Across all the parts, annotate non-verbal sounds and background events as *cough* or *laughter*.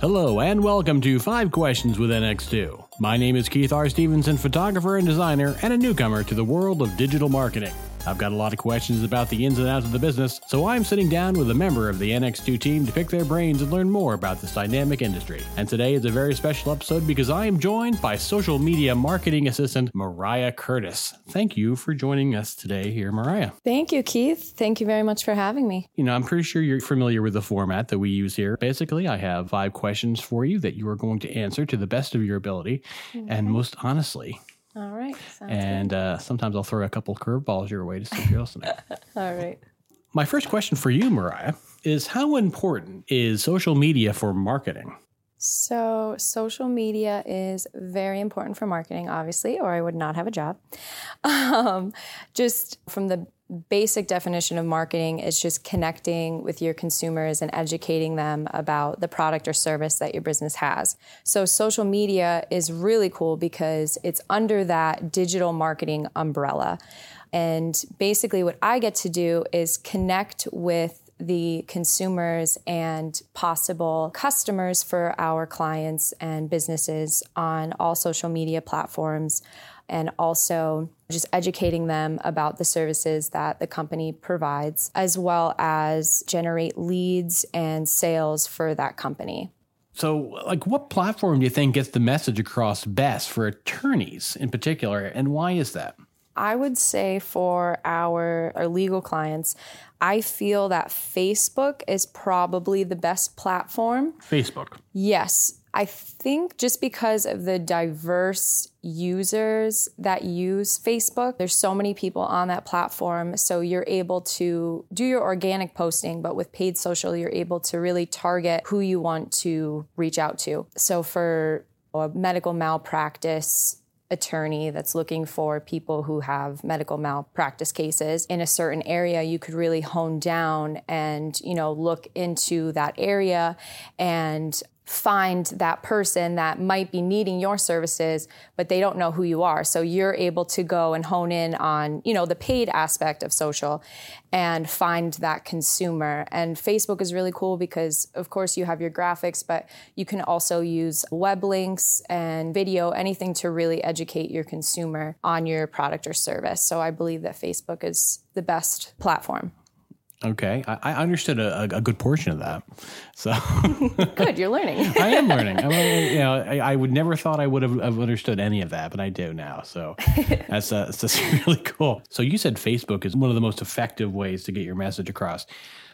Hello and welcome to 5 Questions with NX2. My name is Keith R. Stevenson, photographer and designer, and a newcomer to the world of digital marketing. I've got a lot of questions about the ins and outs of the business, so I'm sitting down with a member of the NX2 team to pick their brains and learn more about this dynamic industry. And today is a very special episode because I am joined by social media marketing assistant Mariah Curtis. Thank you for joining us today here, Mariah. Thank you, Keith. Thank you very much for having me. You know, I'm pretty sure you're familiar with the format that we use here. Basically, I have five questions for you that you are going to answer to the best of your ability mm-hmm. and most honestly. All right. and uh, sometimes I'll throw a couple curveballs your way to see if you're listening. *laughs* All right. My first question for you, Mariah, is how important is social media for marketing? So, social media is very important for marketing, obviously, or I would not have a job. *laughs* Um, just from the basic definition of marketing is just connecting with your consumers and educating them about the product or service that your business has. So social media is really cool because it's under that digital marketing umbrella. And basically what I get to do is connect with the consumers and possible customers for our clients and businesses on all social media platforms and also just educating them about the services that the company provides, as well as generate leads and sales for that company. So, like, what platform do you think gets the message across best for attorneys in particular, and why is that? I would say for our, our legal clients, I feel that Facebook is probably the best platform. Facebook. Yes. I think just because of the diverse users that use Facebook, there's so many people on that platform. So you're able to do your organic posting, but with paid social, you're able to really target who you want to reach out to. So for a medical malpractice attorney that's looking for people who have medical malpractice cases in a certain area you could really hone down and you know look into that area and find that person that might be needing your services but they don't know who you are. So you're able to go and hone in on you know the paid aspect of social and find that consumer. And facebook is really cool because of course you have your graphics but you can also use web links and video anything to really educate your consumer on your product or service. So i believe that facebook is the best platform Okay, I, I understood a, a, good portion of that. So *laughs* good, you're learning. *laughs* I am learning. I mean, you know, I, I, would never thought I would have, have, understood any of that, but I do now. So *laughs* that's uh, that's really cool. So you said Facebook is one of the most effective ways to get your message across.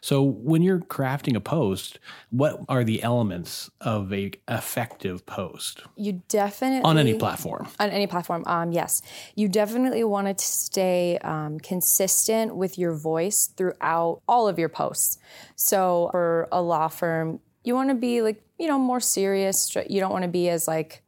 So when you're crafting a post, what are the elements of a effective post? You definitely on any platform. On any platform, um, yes, you definitely want to stay um, consistent with your voice throughout all of your posts. So for a law firm, you want to be like you know more serious. You don't want to be as like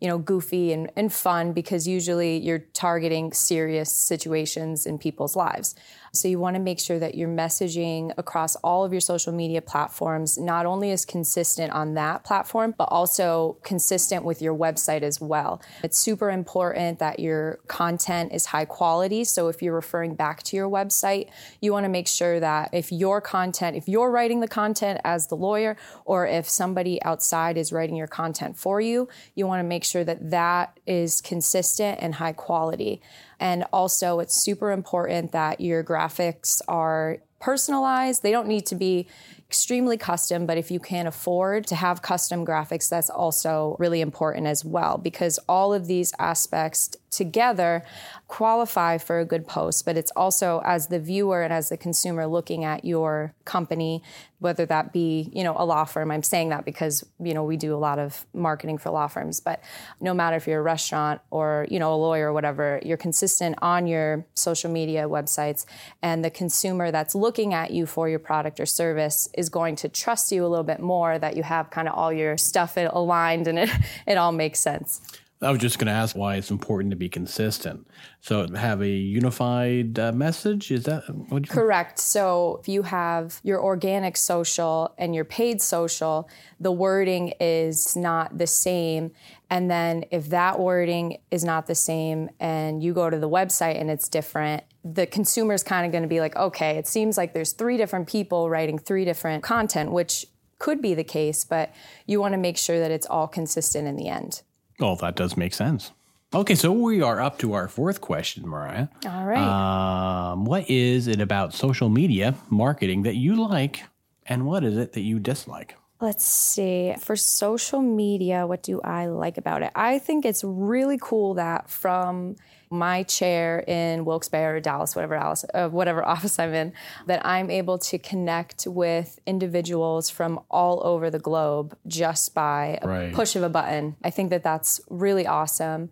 you know, goofy and, and fun because usually you're targeting serious situations in people's lives. So you want to make sure that your messaging across all of your social media platforms not only is consistent on that platform, but also consistent with your website as well. It's super important that your content is high quality. So if you're referring back to your website, you want to make sure that if your content, if you're writing the content as the lawyer, or if somebody outside is writing your content for you, you want to make sure that that is consistent and high quality. And also, it's super important that your graphics are personalized. They don't need to be extremely custom, but if you can afford to have custom graphics, that's also really important as well because all of these aspects together qualify for a good post, but it's also as the viewer and as the consumer looking at your company, whether that be, you know, a law firm. I'm saying that because, you know, we do a lot of marketing for law firms, but no matter if you're a restaurant or, you know, a lawyer or whatever, you're consistent on your social media websites and the consumer that's looking at you for your product or service is going to trust you a little bit more that you have kind of all your stuff aligned and it, *laughs* it all makes sense. I was just going to ask why it's important to be consistent. So, have a unified uh, message? Is that what you correct? So, if you have your organic social and your paid social, the wording is not the same. And then, if that wording is not the same, and you go to the website and it's different, the consumer is kind of going to be like, okay, it seems like there's three different people writing three different content, which could be the case, but you want to make sure that it's all consistent in the end. Oh, that does make sense. Okay, so we are up to our fourth question, Mariah. All right. Um, what is it about social media marketing that you like, and what is it that you dislike? Let's see. For social media, what do I like about it? I think it's really cool that from my chair in Wilkes-Barre or Dallas, whatever Dallas, uh, whatever *laughs* office I'm in, that I'm able to connect with individuals from all over the globe just by a Right. push of a button. I think that that's really awesome,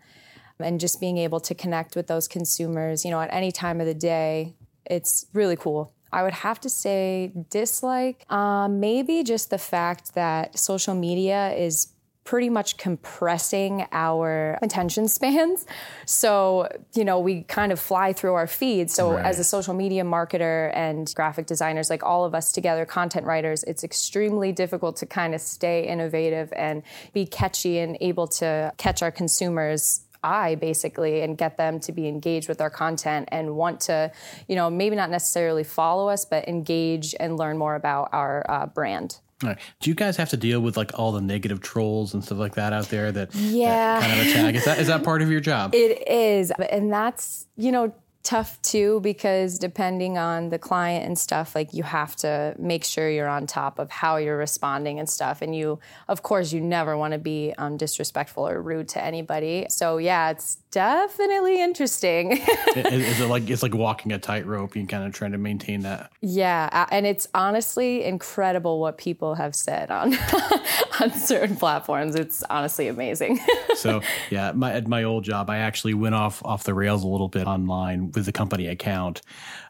and just being able to connect with those consumers, you know, at any time of the day, it's really cool. I would have to say dislike, um, maybe just the fact that social media is pretty much compressing our attention spans. So, you know, we kind of fly through our feed. So, Right. as a social media marketer and graphic designers, like all of us together, content writers, it's extremely difficult to kind of stay innovative and be catchy and able to catch our consumers eye basically and get them to be engaged with our content and want to you know maybe not necessarily follow us but engage and learn more about our uh, brand All right. Do you guys have to deal with like all the negative trolls and stuff like that out there that, that Yeah. kind of attack? Is that is that part of your job? *laughs* It is. And that's, you know, tough too because depending on the client and stuff, like you have to make sure you're on top of how you're responding and stuff. And you, of course, you never want to be um, disrespectful or rude to anybody. So, yeah, it's definitely interesting. *laughs* is, is it like it's like walking a tightrope? You kind of trying to maintain that. yeah. And it's honestly incredible what people have said on, *laughs* on certain platforms. It's honestly amazing. *laughs* So yeah, my at my old job, I actually went off off the rails a little bit online with the company account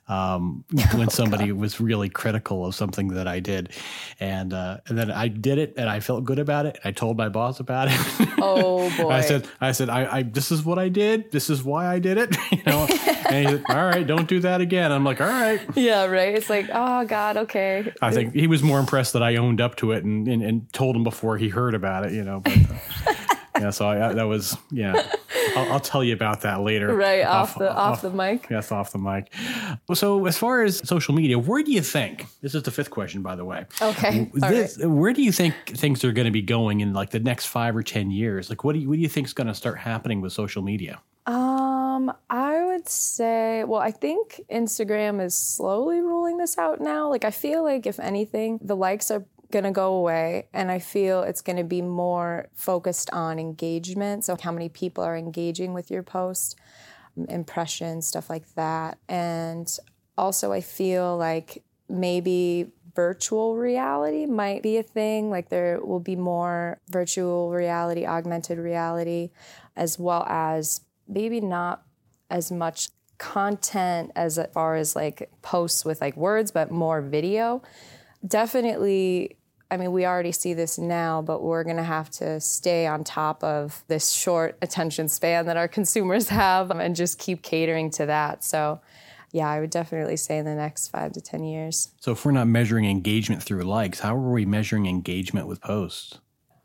um, *laughs* when somebody was really critical of something that I did, and uh, and then I did it, and I felt good about it. I told my boss about it. oh, boy. *laughs* I said, I said, I, I, this is what I did. This is why I did it. *laughs* You know, and he said, all right, don't do that again. I'm like, all right. yeah, right. It's like, oh, God, okay. I think he was more impressed that I owned up to it and, and, and told him before he heard about it, you know. But, uh, yeah, so I, that was, yeah. I'll, I'll tell you about that later. Right off, the off, the mic. Yes, off the mic. So, as far as social media, where do you think? This is the fifth question, by the way. Okay. This, Where do you think things are going to be going in like the next five or ten years? Like, what do you what do you think is going to start happening with social media? Um, I would say, well, I think Instagram is slowly ruling this out now. Like, I feel like if anything, the likes are gonna go away, and I feel it's gonna be more focused on engagement. So, how many people are engaging with your post, um, impressions, stuff like that. And also, I feel like maybe virtual reality might be a thing. Like, there will be more virtual reality, augmented reality, as well as maybe not as much content as far as like posts with like words, but more video. Definitely, I mean, we already see this now, but we're going to have to stay on top of this short attention span that our consumers *laughs* have and just keep catering to that. So, yeah, I would definitely say in the next five to 10 years. So, if we're not measuring engagement through likes, how are we measuring engagement with posts?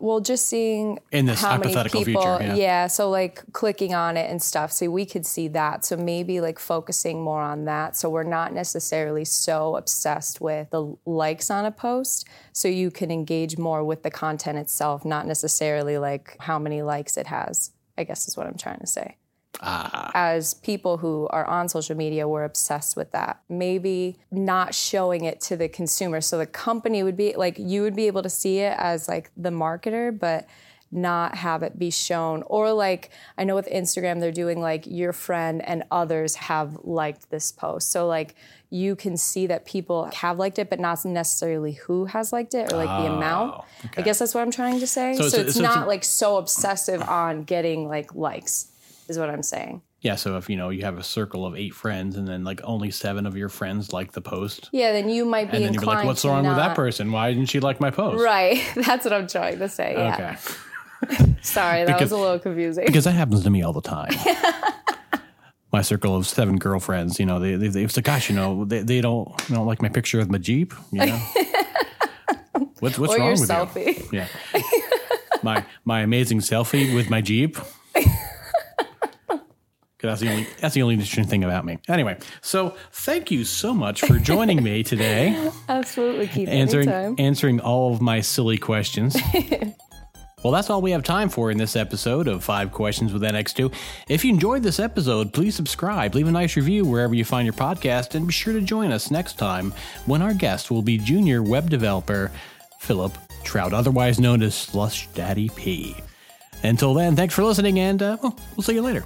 Well, just seeing In this how many hypothetical people, future, yeah. so like clicking on it and stuff. So we could see that. So maybe like focusing more on that. So we're not necessarily so obsessed with the likes on a post. So you can engage more with the content itself, not necessarily like how many likes it has. I guess is what I'm trying to say. Ah. As people who are on social media, we're obsessed with that. Maybe not showing it to the consumer. So the company would be like, you would be able to see it as like the marketer, but not have it be shown. Or like, I know with Instagram, they're doing like your friend and others have liked this post. So like, you can see that people have liked it, but not necessarily who has liked it or like the amount. Oh, I guess that's what I'm trying to say. So, it's it's, so it's not a- like so obsessive on getting like likes, is what I'm saying. Yeah, so if you know you have a circle of eight friends and then like only seven of your friends like the post, Yeah, then you might be and then you'd be like, "What's wrong with that person? Why didn't she like my post?" Right, *laughs* that's what I'm trying to say. Yeah. Okay, *laughs* Sorry, that Because- was a little confusing. because that happens to me all the *laughs* time. my circle of seven girlfriends, you know, they they, they it's like, gosh, you know, they, they don't they don't like my picture of my Jeep, you know. what's what's or wrong your with selfie. you? Yeah, my my amazing selfie with my Jeep. That's the only that's the only interesting thing about me. Anyway, so thank you so much for joining me today, *laughs* Absolutely, Keith. answering Anytime. answering all of my silly questions. *laughs* Well, that's all we have time for in this episode of Five Questions with NX2. If you enjoyed this episode, please subscribe, leave a nice review wherever you find your podcast, and be sure to join us next time when our guest will be junior web developer Philip Trout, otherwise known as Slush Daddy P. Until then, thanks for listening, and uh, well, we'll see you later.